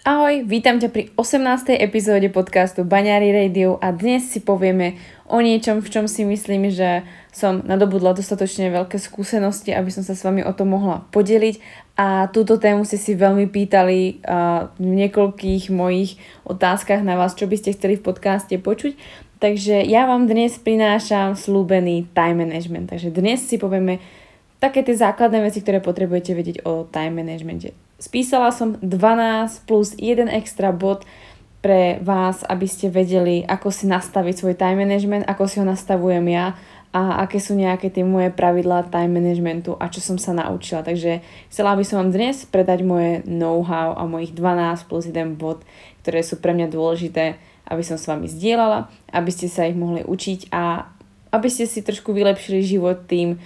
Ahoj, vítam ťa pri 18. epizóde podcastu Baňári Radio a dnes si povieme o niečom, v čom si myslím, že som nadobudla dostatočne veľké skúsenosti, aby som sa s vami o tom mohla podeliť a túto tému ste si veľmi pýtali v niekoľkých mojich otázkach na vás, čo by ste chceli v podcaste počuť. Takže ja vám dnes prinášam slúbený time management. Takže dnes si povieme také tie základné veci, ktoré potrebujete vedieť o time managemente. Spísala som 12 plus 1 extra bod pre vás, aby ste vedeli, ako si nastaviť svoj time management, ako si ho nastavujem ja a aké sú nejaké tie moje pravidlá time managementu a čo som sa naučila. Takže chcela by som vám dnes predať moje know-how a mojich 12 plus 1 bod, ktoré sú pre mňa dôležité, aby som s vami zdieľala, aby ste sa ich mohli učiť a aby ste si trošku vylepšili život tým,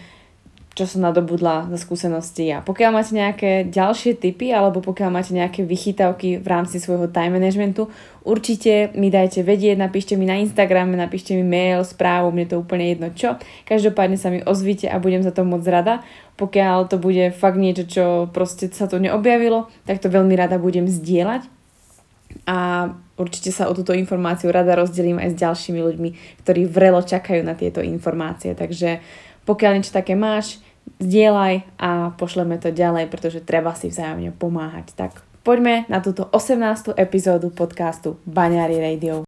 čo som nadobudla za skúsenosti a pokiaľ máte nejaké ďalšie tipy alebo pokiaľ máte nejaké vychytavky v rámci svojho time managementu, určite mi dajte vedieť, napíšte mi na Instagrame, napíšte mi mail, správu, mne to úplne jedno čo. Každopádne sa mi ozvite a budem za to moc rada. Pokiaľ to bude fakt niečo, čo proste sa to neobjavilo, tak to veľmi rada budem zdieľať a určite sa o túto informáciu rada rozdelím aj s ďalšími ľuďmi, ktorí vrelo čakajú na tieto informácie. Takže pokiaľ niečo také máš, zdieľaj a pošleme to ďalej, pretože treba si vzájomne pomáhať. Tak poďme na túto 18. epizódu podcastu Baňári Radio.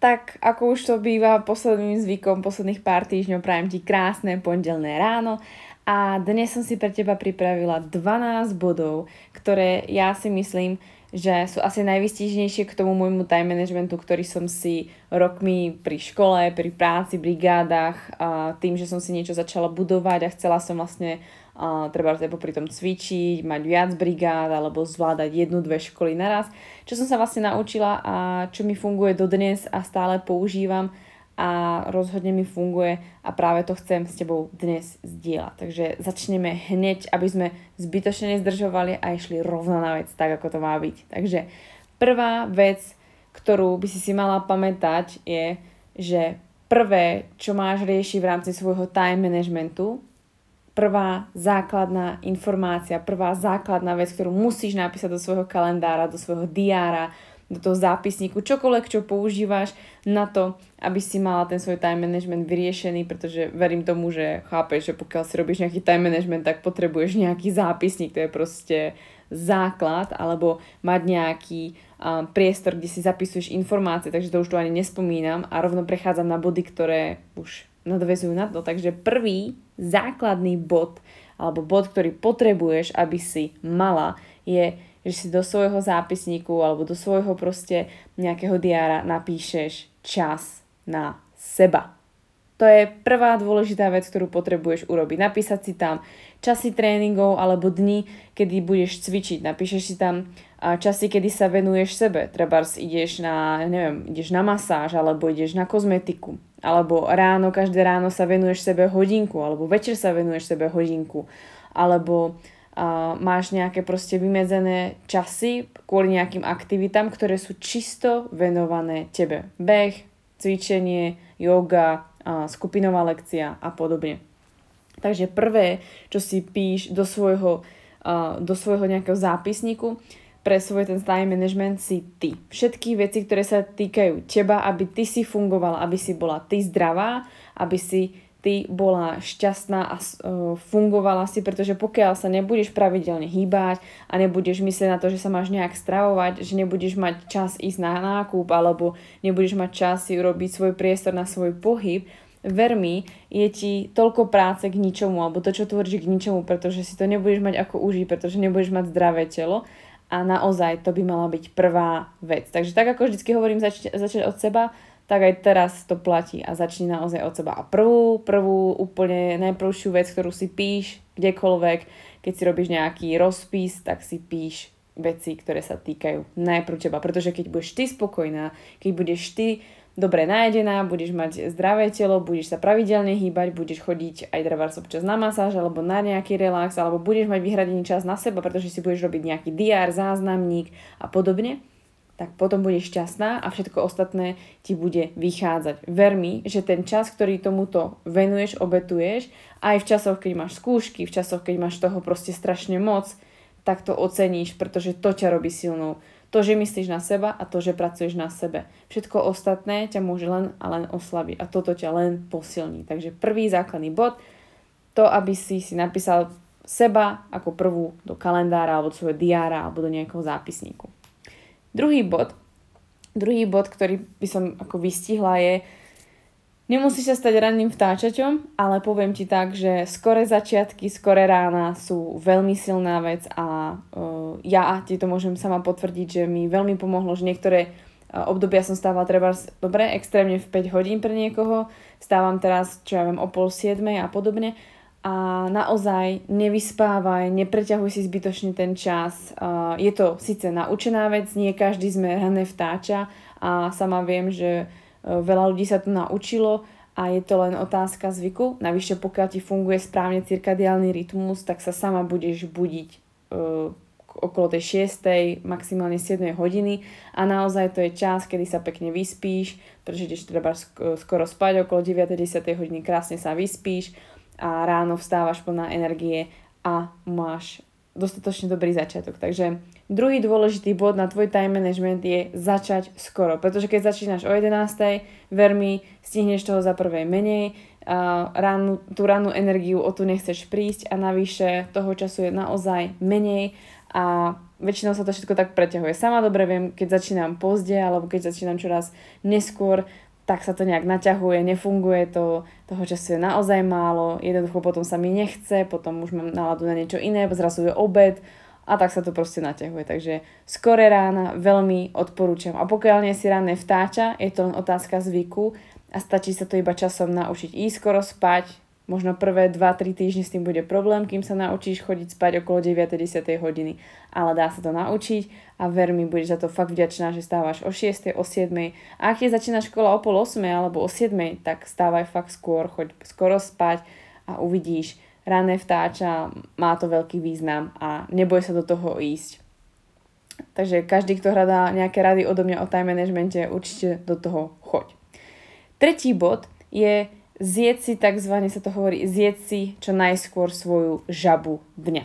Tak ako už to býva posledným zvykom posledných pár týždňov, prajem ti krásne pondelné ráno. A dnes som si pre teba pripravila 12 bodov, ktoré ja si myslím, že sú asi najvystížnejšie k tomu môjmu time managementu, ktorý som si rokmi pri škole, pri práci, brigádach, a tým, že som si niečo začala budovať a chcela som vlastne uh, treba aj pri tom cvičiť, mať viac brigád alebo zvládať jednu, dve školy naraz. Čo som sa vlastne naučila a čo mi funguje dodnes a stále používam a rozhodne mi funguje a práve to chcem s tebou dnes zdieľať. Takže začneme hneď, aby sme zbytočne nezdržovali a išli rovno na vec, tak ako to má byť. Takže prvá vec, ktorú by si si mala pamätať je, že prvé, čo máš riešiť v rámci svojho time managementu, prvá základná informácia, prvá základná vec, ktorú musíš napísať do svojho kalendára, do svojho diára, do toho zápisníku, čokoľvek, čo používaš na to, aby si mala ten svoj time management vyriešený, pretože verím tomu, že chápeš, že pokiaľ si robíš nejaký time management, tak potrebuješ nejaký zápisník, to je proste základ, alebo mať nejaký um, priestor, kde si zapisuješ informácie, takže to už tu ani nespomínam a rovno prechádzam na body, ktoré už nadvezujú na to. Takže prvý základný bod, alebo bod, ktorý potrebuješ, aby si mala, je, že si do svojho zápisníku alebo do svojho proste nejakého diára napíšeš čas na seba. To je prvá dôležitá vec, ktorú potrebuješ urobiť. Napísať si tam časy tréningov alebo dni, kedy budeš cvičiť. Napíšeš si tam časy, kedy sa venuješ sebe. Treba ideš na, neviem, ideš na masáž alebo ideš na kozmetiku alebo ráno, každé ráno sa venuješ sebe hodinku, alebo večer sa venuješ sebe hodinku, alebo uh, máš nejaké proste vymedzené časy kvôli nejakým aktivitám, ktoré sú čisto venované tebe. Beh, cvičenie, yoga, uh, skupinová lekcia a podobne. Takže prvé, čo si píš do svojho, uh, do svojho nejakého zápisníku, pre svoj ten time management si ty. Všetky veci, ktoré sa týkajú teba, aby ty si fungovala, aby si bola ty zdravá, aby si ty bola šťastná a uh, fungovala si, pretože pokiaľ sa nebudeš pravidelne hýbať a nebudeš myslieť na to, že sa máš nejak stravovať, že nebudeš mať čas ísť na nákup alebo nebudeš mať čas si urobiť svoj priestor na svoj pohyb, ver mi, je ti toľko práce k ničomu, alebo to, čo tvoríš k ničomu, pretože si to nebudeš mať ako užiť, pretože nebudeš mať zdravé telo a naozaj to by mala byť prvá vec. Takže tak ako vždy hovorím zač- začať od seba, tak aj teraz to platí a začni naozaj od seba. A prvú, prvú úplne najprvšiu vec, ktorú si píš kdekoľvek, keď si robíš nejaký rozpis, tak si píš veci, ktoré sa týkajú najprv teba. Pretože keď budeš ty spokojná, keď budeš ty dobre najedená, budeš mať zdravé telo, budeš sa pravidelne hýbať, budeš chodiť aj treba občas na masáž alebo na nejaký relax, alebo budeš mať vyhradený čas na seba, pretože si budeš robiť nejaký diár, záznamník a podobne, tak potom budeš šťastná a všetko ostatné ti bude vychádzať. Ver mi, že ten čas, ktorý tomuto venuješ, obetuješ, aj v časoch, keď máš skúšky, v časoch, keď máš toho proste strašne moc, tak to oceníš, pretože to ťa robí silnou. To, že myslíš na seba a to, že pracuješ na sebe. Všetko ostatné ťa môže len a len oslabiť a toto ťa len posilní. Takže prvý základný bod, to, aby si si napísal seba ako prvú do kalendára alebo do svojho diára alebo do nejakého zápisníku. Druhý bod, druhý bod, ktorý by som ako vystihla je, Nemusíš sa stať ranným vtáčaťom, ale poviem ti tak, že skore začiatky, skore rána sú veľmi silná vec a uh, ja ti to môžem sama potvrdiť, že mi veľmi pomohlo, že niektoré uh, obdobia som stávala treba dobre, extrémne v 5 hodín pre niekoho, stávam teraz, čo ja viem, o pol 7 a podobne a naozaj nevyspávaj, nepreťahuj si zbytočne ten čas. Uh, je to síce naučená vec, nie každý sme rané vtáča a sama viem, že E, veľa ľudí sa to naučilo a je to len otázka zvyku. Navyše pokiaľ ti funguje správne cirkadiálny rytmus, tak sa sama budeš budiť uh, okolo tej 6. maximálne 7 hodiny a naozaj to je čas, kedy sa pekne vyspíš, pretože ideš treba skoro spať okolo 9. 10. hodiny, krásne sa vyspíš a ráno vstávaš plná energie a máš dostatočne dobrý začiatok. Takže Druhý dôležitý bod na tvoj time management je začať skoro, pretože keď začínaš o 11. ver mi, stihneš toho za prvé menej, a ránu, tú rannú energiu o tu nechceš prísť a navyše toho času je naozaj menej a väčšinou sa to všetko tak preťahuje. Sama dobre viem, keď začínam pozde alebo keď začínam čoraz neskôr, tak sa to nejak naťahuje, nefunguje to, toho času je naozaj málo, jednoducho potom sa mi nechce, potom už mám náladu na niečo iné, zrazu je obed, a tak sa to proste naťahuje. Takže skore rána veľmi odporúčam. A pokiaľ nie si ranné vtáča, je to len otázka zvyku a stačí sa to iba časom naučiť ísť skoro spať, možno prvé 2-3 týždne s tým bude problém, kým sa naučíš chodiť spať okolo 9-10 hodiny. Ale dá sa to naučiť a ver mi, budeš za to fakt vďačná, že stávaš o 6, o 7. A ak je začína škola o pol 8 alebo o 7, tak stávaj fakt skôr, choď skoro spať a uvidíš, rané vtáča, má to veľký význam a neboj sa do toho ísť. Takže každý, kto hľadá nejaké rady odo mňa o time managemente, určite do toho choď. Tretí bod je zjeť si, takzvané sa to hovorí, zjeť si čo najskôr svoju žabu dňa.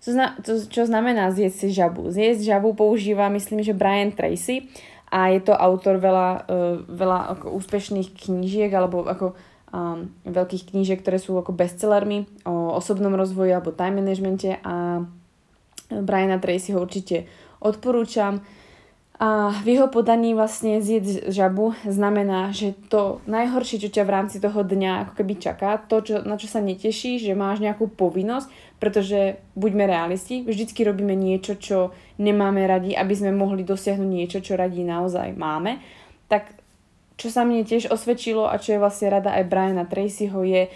Čo, zna, čo, čo znamená zjeť si žabu? Zjesť žabu používa, myslím, že Brian Tracy a je to autor veľa, uh, veľa ako úspešných knížiek alebo ako um, veľkých knížiek, ktoré sú ako bestsellermi o osobnom rozvoji alebo time managemente a Briana Tracy ho určite odporúčam. A v jeho podaní vlastne zjedť žabu znamená, že to najhoršie, čo ťa v rámci toho dňa ako keby čaká, to, čo, na čo sa netešíš, že máš nejakú povinnosť, pretože buďme realisti, vždycky robíme niečo, čo nemáme radi, aby sme mohli dosiahnuť niečo, čo radi naozaj máme, tak čo sa mne tiež osvedčilo a čo je vlastne rada aj Briana Tracyho je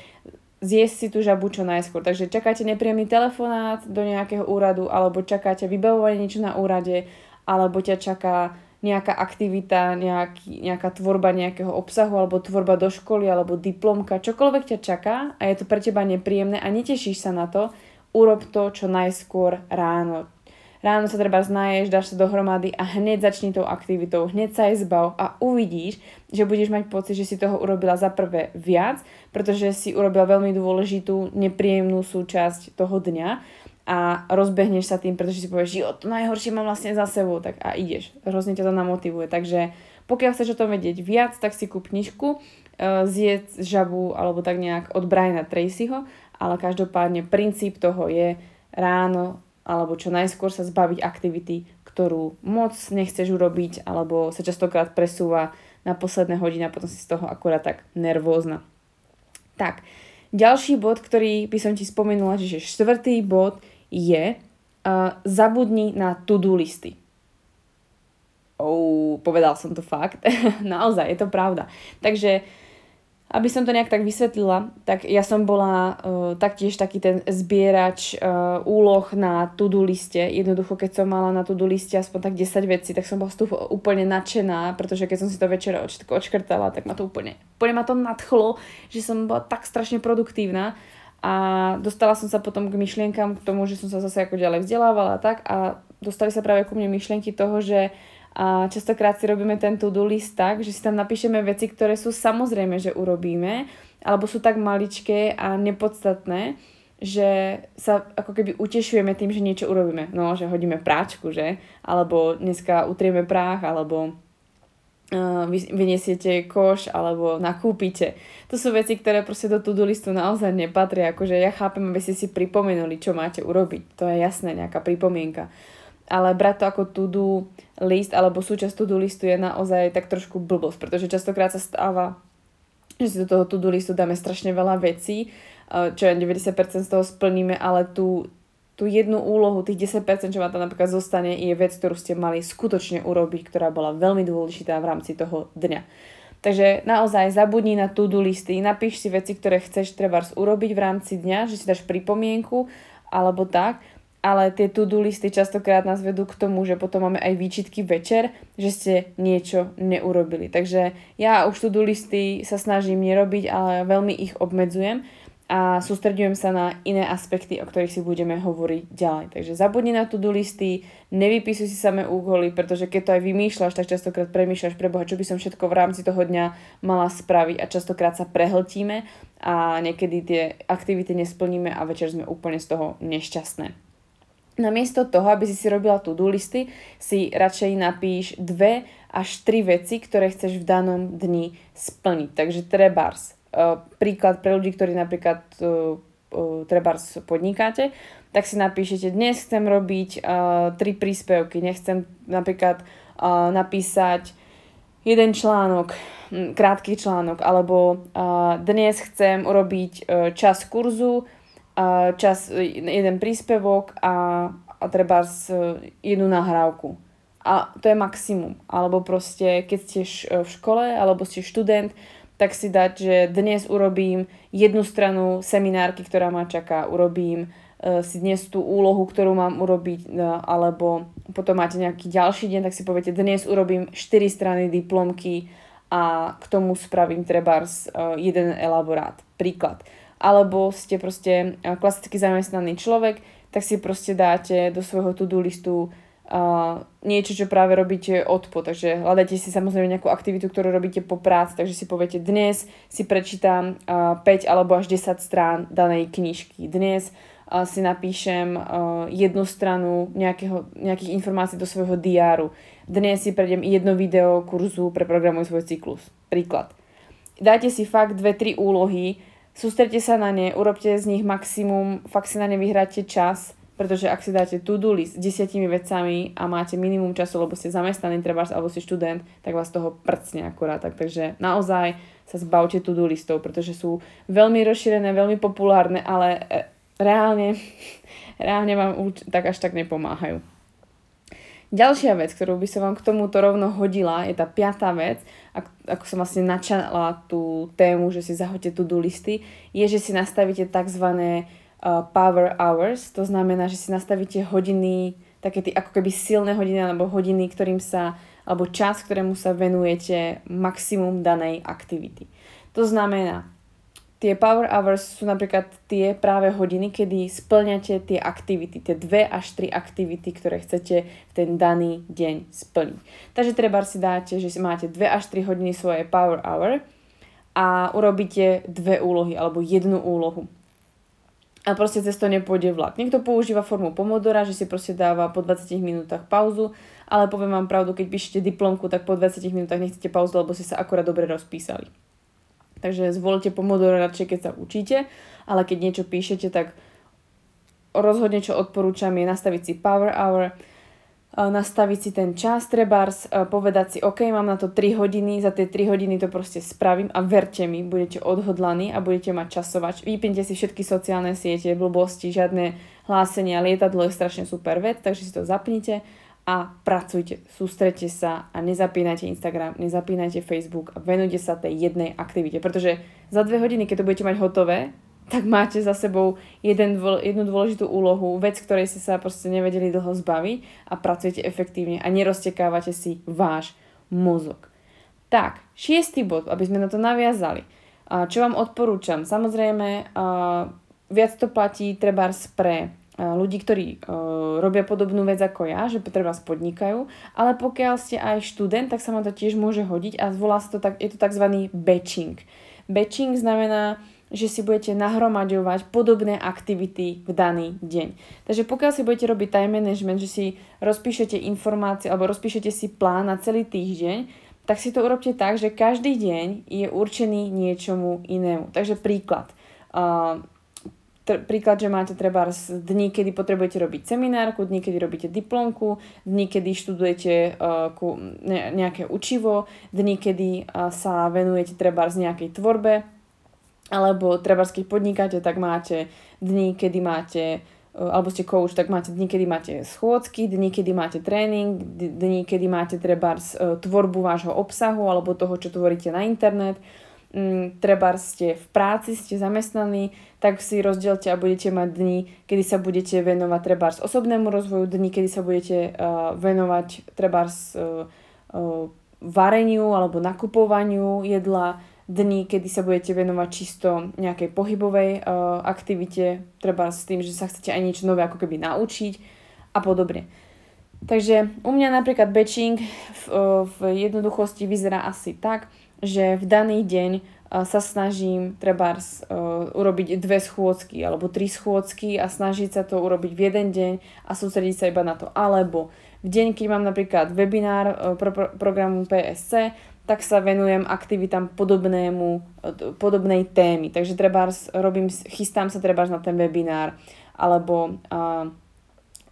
zjesť si tú žabu čo najskôr. Takže čakáte nepríjemný telefonát do nejakého úradu, alebo čakáte vybavovanie niečo na úrade, alebo ťa čaká nejaká aktivita, nejaký, nejaká tvorba nejakého obsahu, alebo tvorba do školy, alebo diplomka, čokoľvek ťa čaká a je to pre teba nepríjemné a netešíš sa na to, urob to čo najskôr ráno ráno sa treba znaješ, dáš sa dohromady a hneď začni tou aktivitou, hneď sa aj zbav a uvidíš, že budeš mať pocit, že si toho urobila za prvé viac, pretože si urobila veľmi dôležitú, nepríjemnú súčasť toho dňa a rozbehneš sa tým, pretože si povieš, že to najhoršie mám vlastne za sebou, tak a ideš. Hrozne ťa to namotivuje. Takže pokiaľ chceš o tom vedieť viac, tak si kúp knižku, uh, zjedz žabu alebo tak nejak od Briana Tracyho, ale každopádne princíp toho je ráno alebo čo najskôr sa zbaviť aktivity, ktorú moc nechceš urobiť alebo sa častokrát presúva na posledné hodiny a potom si z toho akurát tak nervózna. Tak, ďalší bod, ktorý by som ti spomenula, že štvrtý bod je uh, zabudni na to-do listy. Oh, povedal som to fakt. Naozaj, je to pravda. Takže aby som to nejak tak vysvetlila, tak ja som bola uh, taktiež taký ten zbierač uh, úloh na to-do liste. Jednoducho, keď som mala na to-do liste aspoň tak 10 vecí, tak som bola z toho úplne nadšená, pretože keď som si to večer všetko odškrtala, tak ma to úplne, úplne ma to nadchlo, že som bola tak strašne produktívna a dostala som sa potom k myšlienkam, k tomu, že som sa zase ako ďalej vzdelávala a tak a dostali sa práve ku mne myšlienky toho, že a častokrát si robíme ten to-do list tak, že si tam napíšeme veci, ktoré sú samozrejme, že urobíme, alebo sú tak maličké a nepodstatné, že sa ako keby utešujeme tým, že niečo urobíme. No, že hodíme práčku, že? Alebo dneska utrieme práh, alebo uh, vyniesiete koš, alebo nakúpite. To sú veci, ktoré proste do to-do listu naozaj nepatria. Akože ja chápem, aby ste si pripomenuli, čo máte urobiť. To je jasné, nejaká pripomienka ale brať to ako to-do list alebo súčasť to-do listu je naozaj tak trošku blbosť, pretože častokrát sa stáva, že si do toho to-do listu dáme strašne veľa vecí, čo je 90% z toho splníme, ale tú, tú jednu úlohu, tých 10%, čo vám tam napríklad zostane, je vec, ktorú ste mali skutočne urobiť, ktorá bola veľmi dôležitá v rámci toho dňa. Takže naozaj zabudni na to-do listy, napíš si veci, ktoré chceš trebárs urobiť v rámci dňa, že si dáš pripomienku alebo tak ale tie to-do listy častokrát nás vedú k tomu, že potom máme aj výčitky večer, že ste niečo neurobili. Takže ja už to-do listy sa snažím nerobiť, ale veľmi ich obmedzujem a sústredujem sa na iné aspekty, o ktorých si budeme hovoriť ďalej. Takže zabudni na to-do listy, nevypisuj si samé úkoly, pretože keď to aj vymýšľaš, tak častokrát premýšľaš pre Boha, čo by som všetko v rámci toho dňa mala spraviť a častokrát sa prehltíme a niekedy tie aktivity nesplníme a večer sme úplne z toho nešťastné. Namiesto toho, aby si si robila to-do listy, si radšej napíš dve až tri veci, ktoré chceš v danom dni splniť. Takže trebárs, uh, príklad pre ľudí, ktorí napríklad uh, uh, trebárs podnikáte, tak si napíšete, dnes chcem robiť tri príspevky, nechcem napríklad napísať jeden článok, krátky článok, alebo dnes chcem urobiť čas kurzu, čas, jeden príspevok a, a treba jednu nahrávku. A to je maximum. Alebo proste, keď ste v škole alebo ste študent, tak si dať, že dnes urobím jednu stranu seminárky, ktorá ma čaká, urobím si dnes tú úlohu, ktorú mám urobiť, alebo potom máte nejaký ďalší deň, tak si poviete, dnes urobím 4 strany diplomky a k tomu spravím trebárs jeden elaborát. Príklad alebo ste proste klasicky zamestnaný človek, tak si proste dáte do svojho to-do listu uh, niečo, čo práve robíte odpo. Takže hľadajte si samozrejme nejakú aktivitu, ktorú robíte po práci, takže si poviete dnes si prečítam uh, 5 alebo až 10 strán danej knižky. Dnes uh, si napíšem uh, jednu stranu nejakého, nejakých informácií do svojho diáru. Dnes si prejdem jedno video kurzu pre programuj svoj cyklus. Príklad. Dajte si fakt dve, tri úlohy, sústredte sa na ne, urobte z nich maximum, fakt si na ne vyhráte čas, pretože ak si dáte to-do list s desiatimi vecami a máte minimum času, lebo ste zamestnaný trebárs alebo ste študent, tak vás toho prcne akurát. Tak, takže naozaj sa zbavte to-do listov, pretože sú veľmi rozšírené, veľmi populárne, ale e, reálne, reálne vám tak až tak nepomáhajú. Ďalšia vec, ktorú by som vám k tomuto rovno hodila, je tá piatá vec, ako som vlastne načala tú tému, že si zahoďte tu do listy, je, že si nastavíte tzv. power hours, to znamená, že si nastavíte hodiny, také tie ako keby silné hodiny alebo hodiny, ktorým sa, alebo čas, ktorému sa venujete maximum danej aktivity. To znamená, tie power hours sú napríklad tie práve hodiny, kedy splňate tie aktivity, tie dve až tri aktivity, ktoré chcete v ten daný deň splniť. Takže treba si dáte, že si máte dve až tri hodiny svoje power hour a urobíte dve úlohy alebo jednu úlohu. A proste cez to nepôjde vlak. Niekto používa formu pomodora, že si proste dáva po 20 minútach pauzu, ale poviem vám pravdu, keď píšete diplomku, tak po 20 minútach nechcete pauzu, lebo ste sa akorát dobre rozpísali. Takže zvolte Pomodoro radšej, keď sa učíte, ale keď niečo píšete, tak rozhodne, čo odporúčam, je nastaviť si power hour, nastaviť si ten čas trebárs, povedať si, OK, mám na to 3 hodiny, za tie 3 hodiny to proste spravím a verte mi, budete odhodlaní a budete mať časovač. Vypnite si všetky sociálne siete, blbosti, žiadne hlásenia, lietadlo je strašne super vec, takže si to zapnite a pracujte, sústrete sa a nezapínajte Instagram, nezapínajte Facebook a venujte sa tej jednej aktivite, pretože za dve hodiny, keď to budete mať hotové, tak máte za sebou jeden, jednu dôležitú úlohu, vec, ktorej ste sa proste nevedeli dlho zbaviť a pracujete efektívne a neroztekávate si váš mozog. Tak, šiestý bod, aby sme na to naviazali. Čo vám odporúčam? Samozrejme, viac to platí treba pre ľudí, ktorí uh, robia podobnú vec ako ja, že treba podnikajú, ale pokiaľ ste aj študent, tak sa vám to tiež môže hodiť a zvolá sa to tak, je to tzv. batching. Batching znamená, že si budete nahromaďovať podobné aktivity v daný deň. Takže pokiaľ si budete robiť time management, že si rozpíšete informácie alebo rozpíšete si plán na celý týždeň, tak si to urobte tak, že každý deň je určený niečomu inému. Takže príklad. Uh, tr- príklad, že máte treba dní, kedy potrebujete robiť seminárku, dní, kedy robíte diplomku, dní, kedy študujete uh, ku, ne, nejaké učivo, dní, kedy uh, sa venujete treba z nejakej tvorbe, alebo treba keď podnikáte, tak máte dní, kedy máte uh, alebo ste coach, tak máte dní, kedy máte schôdzky, dní, kedy máte tréning, dní, kedy máte treba uh, tvorbu vášho obsahu alebo toho, čo tvoríte na internet mm, treba ste v práci, ste zamestnaní, tak si rozdielte a budete mať dni, kedy sa budete venovať treba osobnému rozvoju, dni, kedy sa budete uh, venovať treba uh, uh, vareniu alebo nakupovaniu jedla, dni, kedy sa budete venovať čisto nejakej pohybovej uh, aktivite, treba s tým, že sa chcete aj niečo nové ako keby naučiť a podobne. Takže u mňa napríklad batching v, v jednoduchosti vyzerá asi tak, že v daný deň sa snažím treba urobiť dve schôdzky alebo tri schôdzky a snažiť sa to urobiť v jeden deň a sústrediť sa iba na to. Alebo v deň, keď mám napríklad webinár pro, pro, programu PSC, tak sa venujem aktivitám podobnému, podobnej témy. Takže treba robím, chystám sa treba na ten webinár alebo uh,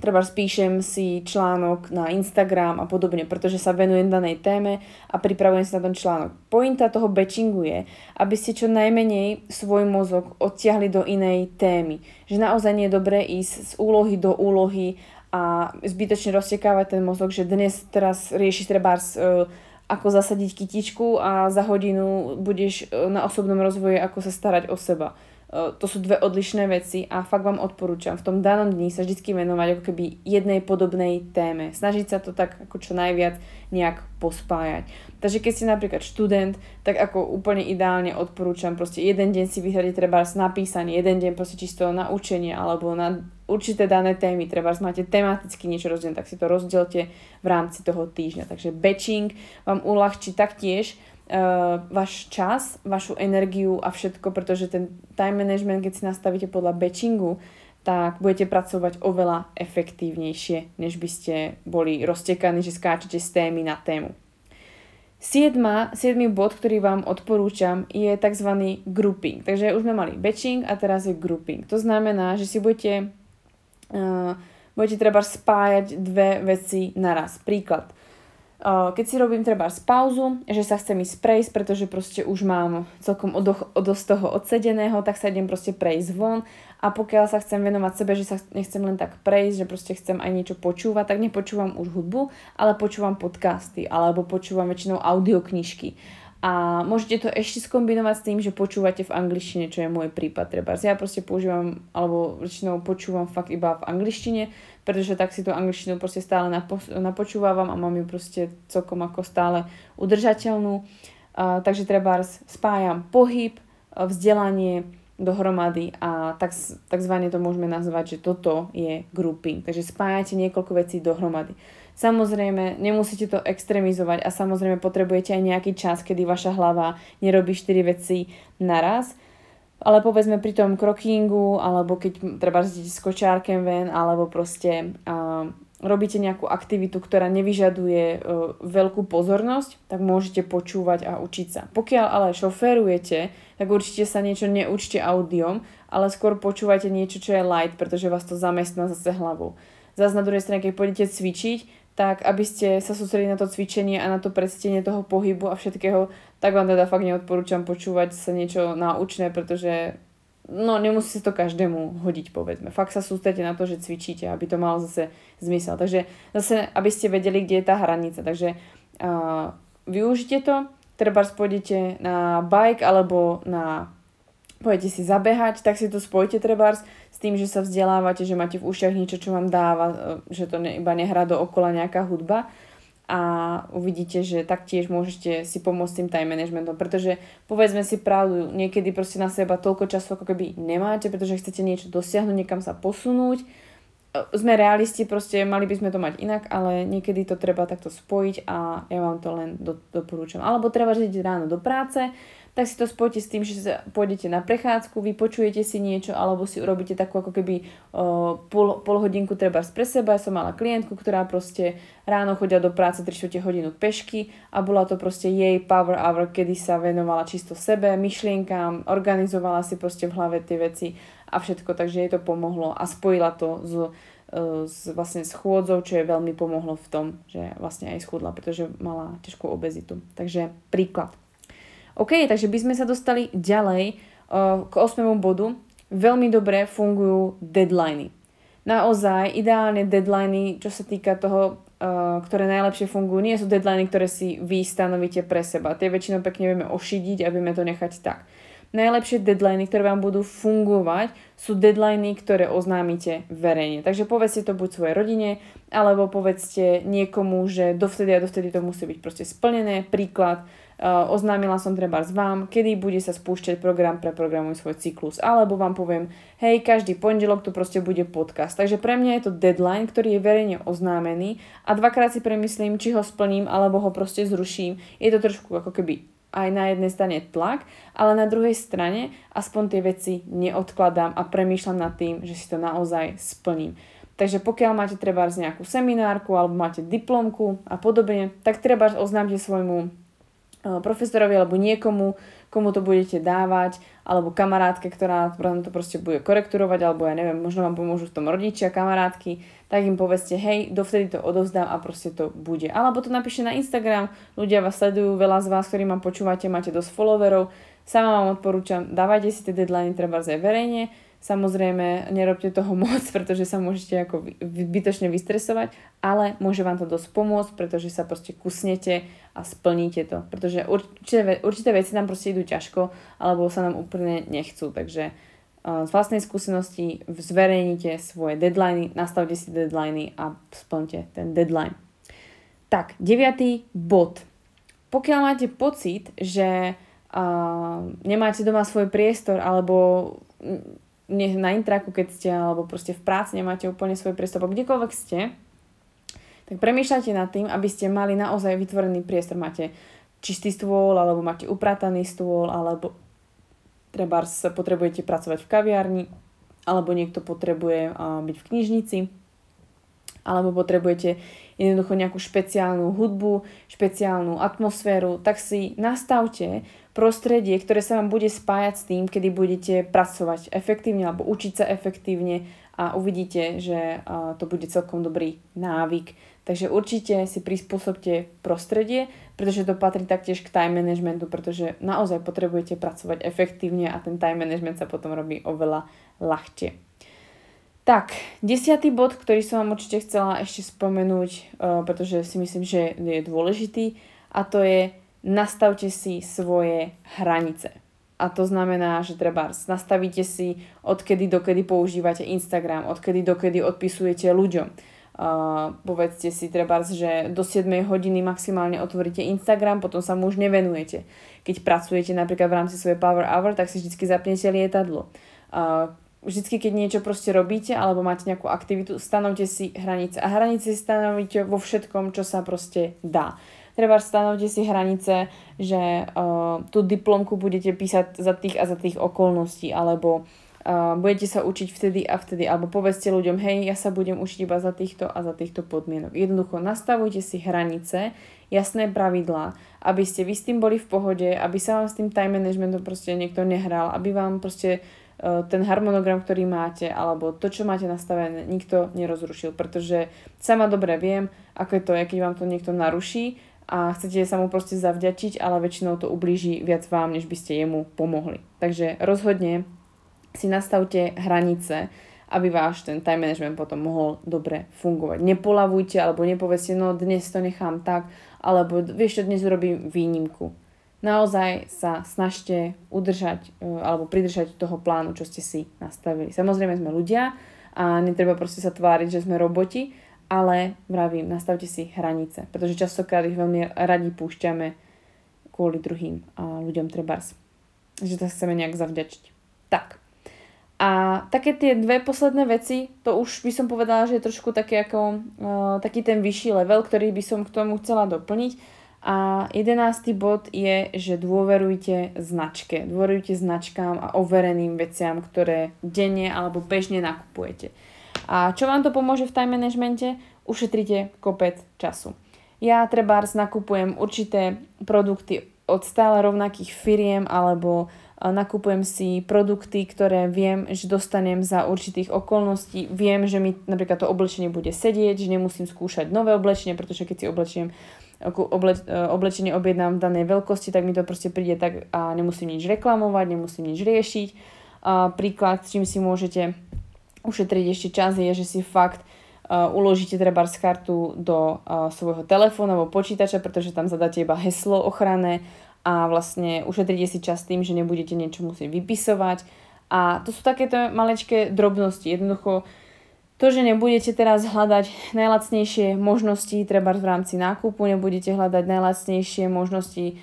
treba spíšem si článok na Instagram a podobne, pretože sa venujem danej téme a pripravujem sa na ten článok. Pointa toho batchingu je, aby ste čo najmenej svoj mozog odtiahli do inej témy. Že naozaj nie je dobré ísť z úlohy do úlohy a zbytočne roztekávať ten mozog, že dnes teraz riešiš treba uh, ako zasadiť kytičku a za hodinu budeš uh, na osobnom rozvoji, ako sa starať o seba to sú dve odlišné veci a fakt vám odporúčam v tom danom dni sa vždy venovať ako keby jednej podobnej téme. Snažiť sa to tak ako čo najviac nejak pospájať. Takže keď ste napríklad študent, tak ako úplne ideálne odporúčam proste jeden deň si vyhradiť treba z napísanie, jeden deň proste čisto na učenie alebo na určité dané témy, treba máte tematicky niečo rozdelené, tak si to rozdielte v rámci toho týždňa. Takže batching vám uľahčí taktiež uh, váš čas, vašu energiu a všetko, pretože ten time management, keď si nastavíte podľa batchingu, tak budete pracovať oveľa efektívnejšie, než by ste boli roztekaní, že skáčete z témy na tému. Siedma, siedmy bod, ktorý vám odporúčam, je tzv. grouping. Takže už sme mali batching a teraz je grouping. To znamená, že si budete, uh, budete treba spájať dve veci naraz. Príklad keď si robím treba z pauzu, že sa chcem ísť prejsť, pretože proste už mám celkom od, od toho odsedeného, tak sa idem proste prejsť von. A pokiaľ sa chcem venovať sebe, že sa nechcem len tak prejsť, že proste chcem aj niečo počúvať, tak nepočúvam už hudbu, ale počúvam podcasty alebo počúvam väčšinou audioknižky a môžete to ešte skombinovať s tým, že počúvate v angličtine, čo je môj prípad treba. Ja proste používam, alebo väčšinou počúvam fakt iba v angličtine, pretože tak si tú angličtinu proste stále napo- napočúvam a mám ju proste celkom ako stále udržateľnú. Uh, takže treba spájam pohyb, vzdelanie dohromady a tak, takzvané to môžeme nazvať, že toto je grouping. Takže spájate niekoľko vecí dohromady. Samozrejme, nemusíte to extrémizovať a samozrejme potrebujete aj nejaký čas, kedy vaša hlava nerobí 4 veci naraz. Ale povedzme pri tom krokingu, alebo keď treba zdieť s kočárkem ven, alebo proste uh, robíte nejakú aktivitu, ktorá nevyžaduje uh, veľkú pozornosť, tak môžete počúvať a učiť sa. Pokiaľ ale šoférujete, tak určite sa niečo neučte audiom, ale skôr počúvajte niečo, čo je light, pretože vás to zamestná zase hlavou. Zase na druhej strane, keď pôjdete cvičiť, tak aby ste sa sústredili na to cvičenie a na to predstenie toho pohybu a všetkého, tak vám teda fakt neodporúčam počúvať sa niečo náučné, pretože no nemusí to každému hodiť, povedzme. Fakt sa sústredite na to, že cvičíte, aby to malo zase zmysel. Takže zase, aby ste vedeli, kde je tá hranica. Takže uh, využite to, treba pôjdete na bike alebo na pôjdete si zabehať, tak si to spojite trebárs s tým, že sa vzdelávate, že máte v ušiach niečo, čo vám dáva, že to ne, iba nehrá do okola nejaká hudba a uvidíte, že taktiež môžete si pomôcť tým time managementom, pretože povedzme si pravdu, niekedy proste na seba toľko času ako keby nemáte, pretože chcete niečo dosiahnuť, niekam sa posunúť. Sme realisti, proste mali by sme to mať inak, ale niekedy to treba takto spojiť a ja vám to len do, doporúčam. Alebo treba žiť ráno do práce, tak si to spojte s tým, že sa pôjdete na prechádzku, vypočujete si niečo alebo si urobíte takú ako keby uh, pol, pol hodinku treba pre seba. Som mala klientku, ktorá proste ráno chodila do práce 3 hodinu pešky a bola to proste jej power hour, kedy sa venovala čisto sebe, myšlienkám, organizovala si proste v hlave tie veci a všetko, takže jej to pomohlo a spojila to s, s vlastne schôdzou, čo je veľmi pomohlo v tom, že vlastne aj schudla, pretože mala ťažkú obezitu. Takže príklad. OK, takže by sme sa dostali ďalej uh, k 8. bodu. Veľmi dobre fungujú deadliny. Naozaj ideálne deadliny, čo sa týka toho, uh, ktoré najlepšie fungujú, nie sú deadliny, ktoré si vy stanovíte pre seba. Tie väčšinou pekne vieme ošidiť a vieme to nechať tak. Najlepšie deadliny, ktoré vám budú fungovať, sú deadliny, ktoré oznámite verejne. Takže povedzte to buď svojej rodine, alebo povedzte niekomu, že dovtedy a dovtedy to musí byť proste splnené. Príklad, oznámila som treba s vám, kedy bude sa spúšťať program pre programuj svoj cyklus. Alebo vám poviem, hej, každý pondelok tu proste bude podcast. Takže pre mňa je to deadline, ktorý je verejne oznámený a dvakrát si premyslím, či ho splním alebo ho proste zruším. Je to trošku ako keby aj na jednej strane tlak, ale na druhej strane aspoň tie veci neodkladám a premýšľam nad tým, že si to naozaj splním. Takže pokiaľ máte treba nejakú seminárku alebo máte diplomku a podobne, tak treba oznámte svojmu Eh, profesorovi alebo niekomu, komu to budete dávať, alebo kamarátke, ktorá to proste bude korekturovať, alebo ja neviem, možno vám pomôžu v tom rodičia, kamarátky, tak im povedzte, hej, dovtedy to odovzdám a proste to bude. Alebo to napíšte na Instagram, ľudia vás sledujú, veľa z vás, ktorí ma počúvate, máte dosť followerov, sama vám odporúčam, dávajte si tie deadliny treba aj verejne, Samozrejme, nerobte toho moc, pretože sa môžete ako bytočne vystresovať, ale môže vám to dosť pomôcť, pretože sa proste kusnete a splníte to. Pretože určité, určité veci nám proste idú ťažko, alebo sa nám úplne nechcú. Takže z vlastnej skúsenosti zverejnite svoje deadliny, nastavte si deadliny a splňte ten deadline. Tak, deviatý bod. Pokiaľ máte pocit, že uh, nemáte doma svoj priestor alebo na intraku, keď ste, alebo proste v práci nemáte úplne svoj priestor, kdekoľvek ste, tak premýšľajte nad tým, aby ste mali naozaj vytvorený priestor. Máte čistý stôl, alebo máte uprataný stôl, alebo treba potrebujete pracovať v kaviarni, alebo niekto potrebuje byť v knižnici, alebo potrebujete jednoducho nejakú špeciálnu hudbu, špeciálnu atmosféru, tak si nastavte prostredie, ktoré sa vám bude spájať s tým, kedy budete pracovať efektívne alebo učiť sa efektívne a uvidíte, že to bude celkom dobrý návyk. Takže určite si prispôsobte prostredie, pretože to patrí taktiež k time managementu, pretože naozaj potrebujete pracovať efektívne a ten time management sa potom robí oveľa ľahšie. Tak, desiatý bod, ktorý som vám určite chcela ešte spomenúť, pretože si myslím, že je dôležitý, a to je nastavte si svoje hranice. A to znamená, že treba nastavíte si, odkedy dokedy používate Instagram, odkedy dokedy odpisujete ľuďom. Uh, povedzte si treba, že do 7 hodiny maximálne otvoríte Instagram, potom sa mu už nevenujete. Keď pracujete napríklad v rámci svojej Power Hour, tak si vždy zapnete lietadlo. Uh, vždycky, keď niečo proste robíte alebo máte nejakú aktivitu, stanovte si hranice. A hranice stanovíte vo všetkom, čo sa proste dá. Treba stanovte si hranice, že uh, tú diplomku budete písať za tých a za tých okolností, alebo uh, budete sa učiť vtedy a vtedy, alebo povedzte ľuďom, hej, ja sa budem učiť iba za týchto a za týchto podmienok. Jednoducho nastavujte si hranice, jasné pravidlá, aby ste vy s tým boli v pohode, aby sa vám s tým time managementom proste niekto nehral, aby vám proste e, ten harmonogram, ktorý máte, alebo to, čo máte nastavené, nikto nerozrušil, pretože sama dobre viem, ako je to, keď vám to niekto naruší a chcete sa mu proste zavďačiť, ale väčšinou to ublíži viac vám, než by ste jemu pomohli. Takže rozhodne si nastavte hranice, aby váš ten time management potom mohol dobre fungovať. Nepolavujte alebo nepovedzte, no dnes to nechám tak, alebo vieš čo, dnes urobím výnimku. Naozaj sa snažte udržať e, alebo pridržať toho plánu, čo ste si nastavili. Samozrejme sme ľudia a netreba proste sa tváriť, že sme roboti, ale vravím, nastavte si hranice, pretože častokrát ich veľmi radi púšťame kvôli druhým a ľuďom trebárs. Že to chceme nejak zavďačiť. Tak. A také tie dve posledné veci, to už by som povedala, že je trošku taký, ako, uh, taký ten vyšší level, ktorý by som k tomu chcela doplniť. A jedenáctý bod je, že dôverujte značke. Dôverujte značkám a overeným veciam, ktoré denne alebo bežne nakupujete. A čo vám to pomôže v time managemente? Ušetrite kopec času. Ja trebárs nakupujem určité produkty od stále rovnakých firiem alebo nakupujem si produkty, ktoré viem, že dostanem za určitých okolností. Viem, že mi napríklad to oblečenie bude sedieť, že nemusím skúšať nové oblečenie, pretože keď si oblečiem oble, oblečenie objednám v danej veľkosti, tak mi to proste príde tak a nemusím nič reklamovať, nemusím nič riešiť. A príklad, s čím si môžete ušetriť ešte čas je, že si fakt uh, uložíte treba z kartu do uh, svojho telefónu alebo počítača, pretože tam zadáte iba heslo ochranné a vlastne ušetríte si čas tým, že nebudete niečo musieť vypisovať. A to sú takéto malečké drobnosti. Jednoducho to, že nebudete teraz hľadať najlacnejšie možnosti treba v rámci nákupu, nebudete hľadať najlacnejšie možnosti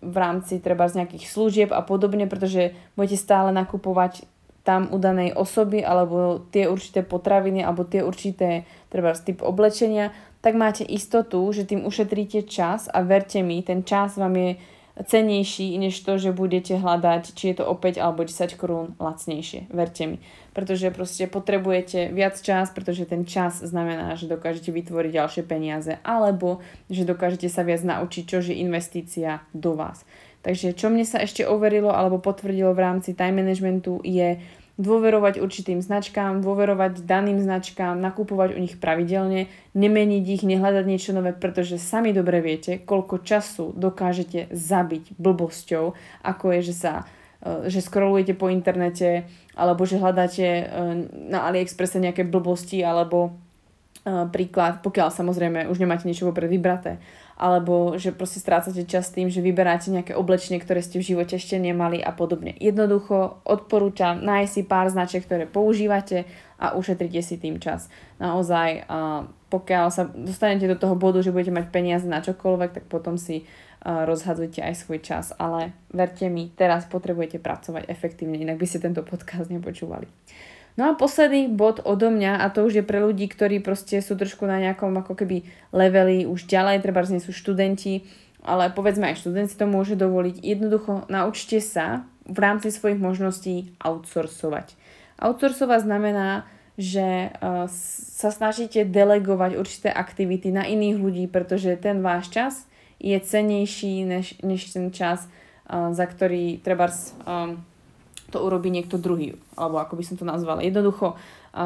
v rámci treba z nejakých služieb a podobne, pretože budete stále nakupovať tam u danej osoby alebo tie určité potraviny alebo tie určité treba typ oblečenia, tak máte istotu, že tým ušetríte čas a verte mi, ten čas vám je cenejší, než to, že budete hľadať, či je to o 5 alebo 10 korún lacnejšie. Verte mi. Pretože proste potrebujete viac čas, pretože ten čas znamená, že dokážete vytvoriť ďalšie peniaze alebo že dokážete sa viac naučiť, čo je investícia do vás. Takže čo mne sa ešte overilo alebo potvrdilo v rámci time managementu je dôverovať určitým značkám, dôverovať daným značkám, nakupovať u nich pravidelne, nemeniť ich, nehľadať niečo nové, pretože sami dobre viete, koľko času dokážete zabiť blbosťou, ako je, že sa e, že scrollujete po internete, alebo že hľadáte e, na AliExpresse nejaké blbosti, alebo príklad, pokiaľ samozrejme už nemáte niečo vopred vybraté, alebo že proste strácate čas tým, že vyberáte nejaké oblečenie, ktoré ste v živote ešte nemali a podobne. Jednoducho odporúčam nájsť si pár značiek, ktoré používate a ušetrite si tým čas. Naozaj, pokiaľ sa dostanete do toho bodu, že budete mať peniaze na čokoľvek, tak potom si rozhadzujte aj svoj čas, ale verte mi, teraz potrebujete pracovať efektívne, inak by ste tento podcast nepočúvali. No a posledný bod odo mňa, a to už je pre ľudí, ktorí proste sú trošku na nejakom ako keby leveli už ďalej, treba nie sú študenti, ale povedzme aj študenti to môže dovoliť. Jednoducho naučte sa v rámci svojich možností outsourcovať. Outsourcovať znamená, že uh, sa snažíte delegovať určité aktivity na iných ľudí, pretože ten váš čas je cenejší než, než ten čas, uh, za ktorý treba um, to urobí niekto druhý, alebo ako by som to nazvala. Jednoducho,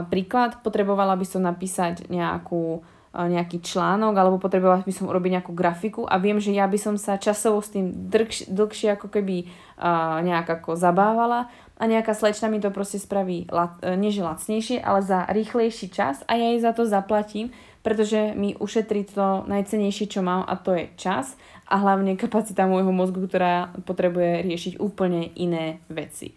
príklad, potrebovala by som napísať nejakú, nejaký článok, alebo potrebovala by som urobiť nejakú grafiku a viem, že ja by som sa časovo s tým dlhšie, dlhšie ako keby nejak ako zabávala a nejaká slečna mi to proste spraví, nie že lacnejšie, ale za rýchlejší čas a ja jej za to zaplatím, pretože mi ušetrí to najcenejšie, čo mám a to je čas a hlavne kapacita môjho mozgu, ktorá potrebuje riešiť úplne iné veci.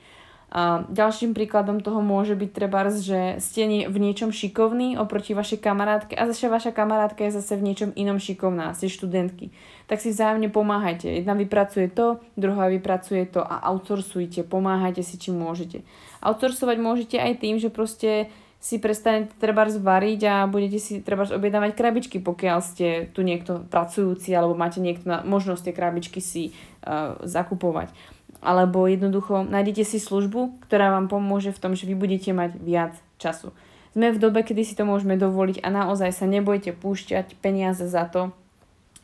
A ďalším príkladom toho môže byť treba, že ste v niečom šikovní oproti vašej kamarátke a zase vaša kamarátka je zase v niečom inom šikovná, ste študentky. Tak si vzájomne pomáhajte. Jedna vypracuje to, druhá vypracuje to a outsourcujte, pomáhajte si, čím môžete. Outsourcovať môžete aj tým, že proste si prestanete treba zvariť a budete si treba objednávať krabičky, pokiaľ ste tu niekto pracujúci alebo máte niekto na možnosť tie krabičky si uh, zakupovať alebo jednoducho nájdete si službu, ktorá vám pomôže v tom, že vy budete mať viac času. Sme v dobe, kedy si to môžeme dovoliť a naozaj sa nebojte púšťať peniaze za to,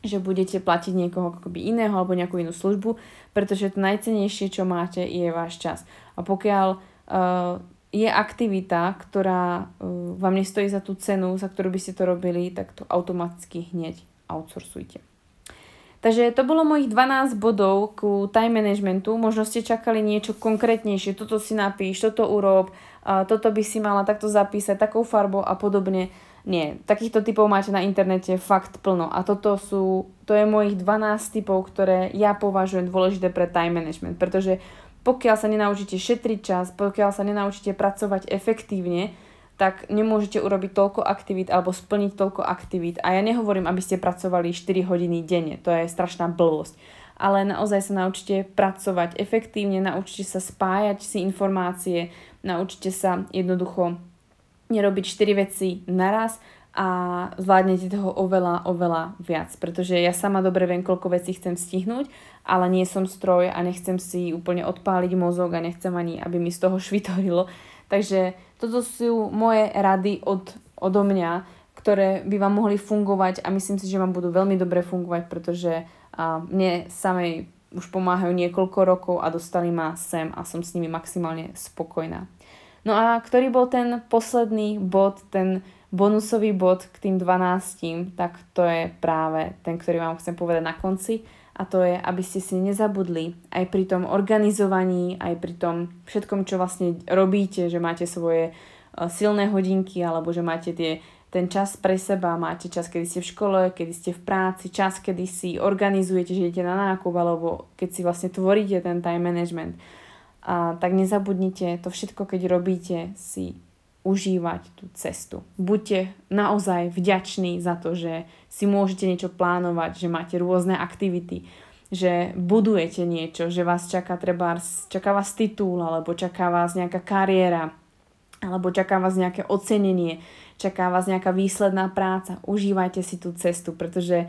že budete platiť niekoho akoby iného alebo nejakú inú službu, pretože to najcenejšie, čo máte, je váš čas. A pokiaľ uh, je aktivita, ktorá uh, vám nestojí za tú cenu, za ktorú by ste to robili, tak to automaticky hneď outsourcujte. Takže to bolo mojich 12 bodov ku time managementu. Možno ste čakali niečo konkrétnejšie. Toto si napíš, toto urob, toto by si mala takto zapísať, takou farbou a podobne. Nie, takýchto typov máte na internete fakt plno a toto sú, to je mojich 12 typov, ktoré ja považujem dôležité pre time management, pretože pokiaľ sa nenaučíte šetriť čas, pokiaľ sa nenaučíte pracovať efektívne, tak nemôžete urobiť toľko aktivít alebo splniť toľko aktivít. A ja nehovorím, aby ste pracovali 4 hodiny denne, to je strašná blbosť. Ale naozaj sa naučite pracovať efektívne, naučite sa spájať si informácie, naučite sa jednoducho nerobiť 4 veci naraz a zvládnete toho oveľa, oveľa viac. Pretože ja sama dobre viem, koľko vecí chcem stihnúť, ale nie som stroj a nechcem si úplne odpáliť mozog a nechcem ani, aby mi z toho švitorilo. Takže toto sú moje rady od, odo mňa, ktoré by vám mohli fungovať a myslím si, že vám budú veľmi dobre fungovať, pretože a, mne samej už pomáhajú niekoľko rokov a dostali ma sem a som s nimi maximálne spokojná. No a ktorý bol ten posledný bod, ten bonusový bod k tým 12, tak to je práve ten, ktorý vám chcem povedať na konci a to je, aby ste si nezabudli aj pri tom organizovaní, aj pri tom všetkom, čo vlastne robíte, že máte svoje e, silné hodinky alebo že máte tie, ten čas pre seba, máte čas, kedy ste v škole, kedy ste v práci, čas, kedy si organizujete, že idete na nákup alebo keď si vlastne tvoríte ten time management. A tak nezabudnite to všetko, keď robíte, si užívať tú cestu. Buďte naozaj vďační za to, že si môžete niečo plánovať, že máte rôzne aktivity, že budujete niečo, že vás čaká treba, čaká vás titul, alebo čaká vás nejaká kariéra, alebo čaká vás nejaké ocenenie, čaká vás nejaká výsledná práca. Užívajte si tú cestu, pretože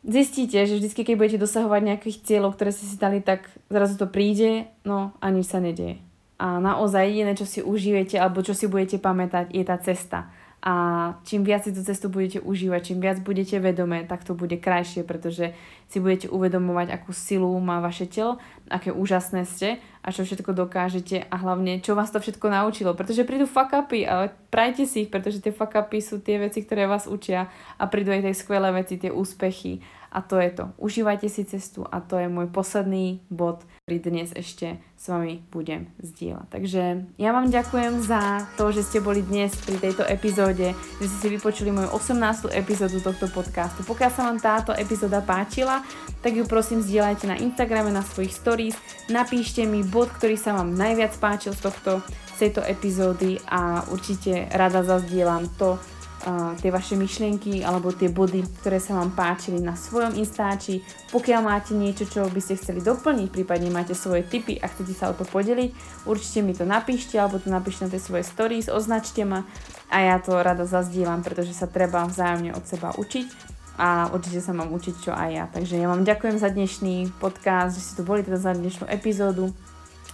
zistíte, že vždy, keď budete dosahovať nejakých cieľov, ktoré ste si dali, tak zrazu to príde, no a nič sa nedieje. A naozaj jediné, čo si užijete alebo čo si budete pamätať, je tá cesta. A čím viac si tú cestu budete užívať, čím viac budete vedomé, tak to bude krajšie, pretože si budete uvedomovať, akú silu má vaše telo, aké úžasné ste a čo všetko dokážete a hlavne, čo vás to všetko naučilo. Pretože prídu fuck upy, ale prajte si ich, pretože tie fuck upy sú tie veci, ktoré vás učia a prídu aj tie skvelé veci, tie úspechy a to je to. Užívajte si cestu a to je môj posledný bod, ktorý dnes ešte s vami budem zdieľať. Takže ja vám ďakujem za to, že ste boli dnes pri tejto epizóde, že ste si vypočuli moju 18. epizódu tohto podcastu. Pokiaľ sa vám táto epizóda páčila, tak ju prosím zdieľajte na Instagrame, na svojich stories, napíšte mi bod, ktorý sa vám najviac páčil z tohto z tejto epizódy a určite rada zazdielam to, tie vaše myšlienky alebo tie body, ktoré sa vám páčili na svojom Instači. Pokiaľ máte niečo, čo by ste chceli doplniť, prípadne máte svoje tipy a chcete sa o to podeliť, určite mi to napíšte alebo to napíšte na tie svoje stories, označte ma a ja to rada zazdielam, pretože sa treba vzájomne od seba učiť a určite sa mám učiť čo aj ja. Takže ja vám ďakujem za dnešný podcast, že ste tu boli teda za dnešnú epizódu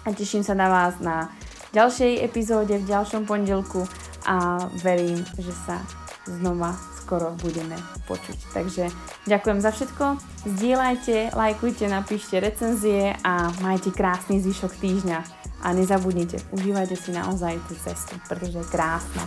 a teším sa na vás na ďalšej epizóde v ďalšom pondelku a verím, že sa znova skoro budeme počuť. Takže ďakujem za všetko, zdieľajte, lajkujte, napíšte recenzie a majte krásny zvyšok týždňa a nezabudnite, užívajte si naozaj tú cestu, pretože je krásna.